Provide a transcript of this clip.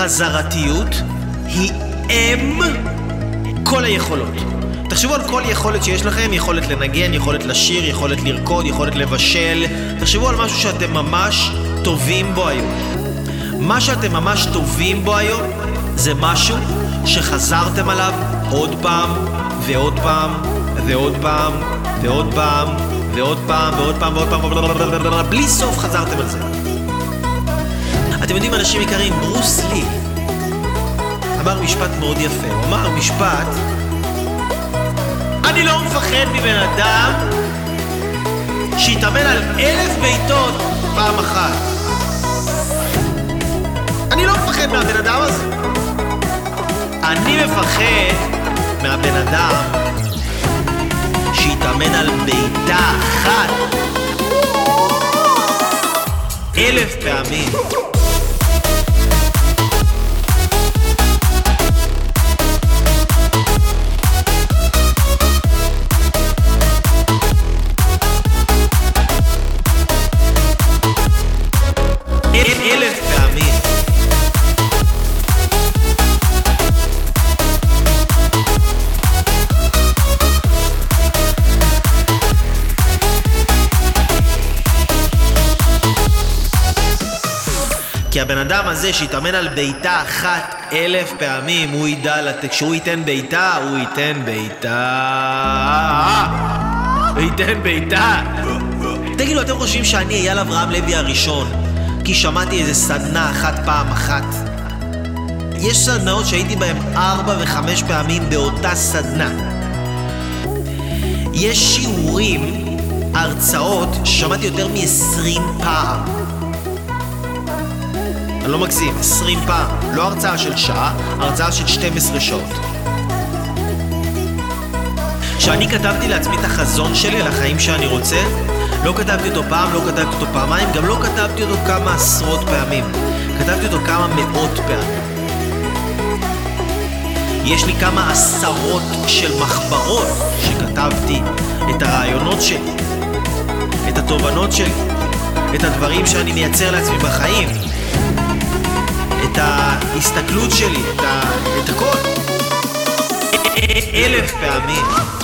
חזרתיות היא אם כל היכולות. תחשבו על כל יכולת שיש לכם, יכולת לנגן, יכולת לשיר, יכולת לרקוד, יכולת לבשל. תחשבו על משהו שאתם ממש טובים בו היום. מה שאתם ממש טובים בו היום זה משהו שחזרתם עליו עוד פעם ועוד פעם ועוד פעם ועוד פעם ועוד פעם ועוד פעם ועוד פעם בלי סוף חזרתם על זה. אתם יודעים, אנשים יקרים, ברוס לי אמר משפט מאוד יפה. הוא אמר משפט, אני לא מפחד מבן אדם שיתאמן על אלף בעיטות פעם אחת. אני לא מפחד מהבן אדם הזה. אני מפחד מהבן אדם שיתאמן על בעיטה אחת אלף פעמים. כי הבן אדם הזה שהתאמן על בעיטה אחת אלף פעמים, הוא ידע לתת, כשהוא ייתן בעיטה, הוא ייתן בעיטה. הוא ייתן בעיטה. תגידו, אתם חושבים שאני אייל אברהם לוי הראשון, כי שמעתי איזה סדנה אחת פעם אחת? יש סדנאות שהייתי בהן ארבע וחמש פעמים באותה סדנה. יש שיעורים, הרצאות, ששמעתי יותר מ-20 פעם. אני לא מגזים, 20 פעם. לא הרצאה של שעה, הרצאה של 12 שעות. כשאני כתבתי לעצמי את החזון שלי על החיים שאני רוצה, לא כתבתי אותו פעם, לא כתבתי אותו פעמיים, גם לא כתבתי אותו כמה עשרות פעמים. כתבתי אותו כמה מאות פעמים. יש לי כמה עשרות של מחברות שכתבתי את הרעיונות שלי, את התובנות שלי, את הדברים שאני מייצר לעצמי בחיים, את ההסתכלות שלי, את, ה... את הכל. אלף פעמים.